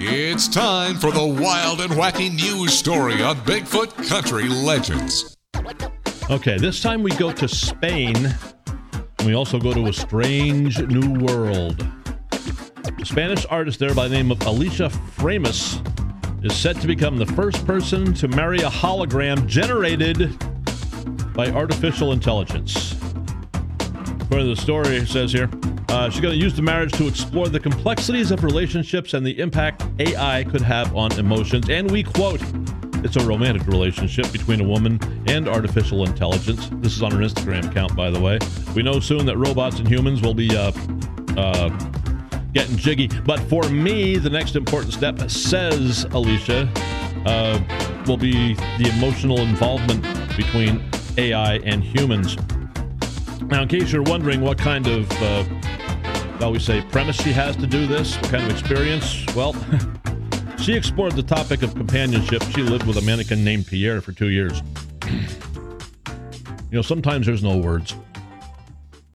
It's time for the wild and wacky news story on Bigfoot Country Legends. Okay, this time we go to Spain. And we also go to a strange new world. A Spanish artist there by the name of Alicia Framis is set to become the first person to marry a hologram generated by artificial intelligence. According to the story, it says here, uh, she's going to use the marriage to explore the complexities of relationships and the impact AI could have on emotions. And we quote, it's a romantic relationship between a woman and artificial intelligence. This is on her Instagram account, by the way. We know soon that robots and humans will be uh, uh, getting jiggy. But for me, the next important step, says Alicia, uh, will be the emotional involvement between AI and humans. Now, in case you're wondering what kind of, uh, shall we say, premise she has to do this, what kind of experience, well, she explored the topic of companionship. She lived with a mannequin named Pierre for two years. you know, sometimes there's no words.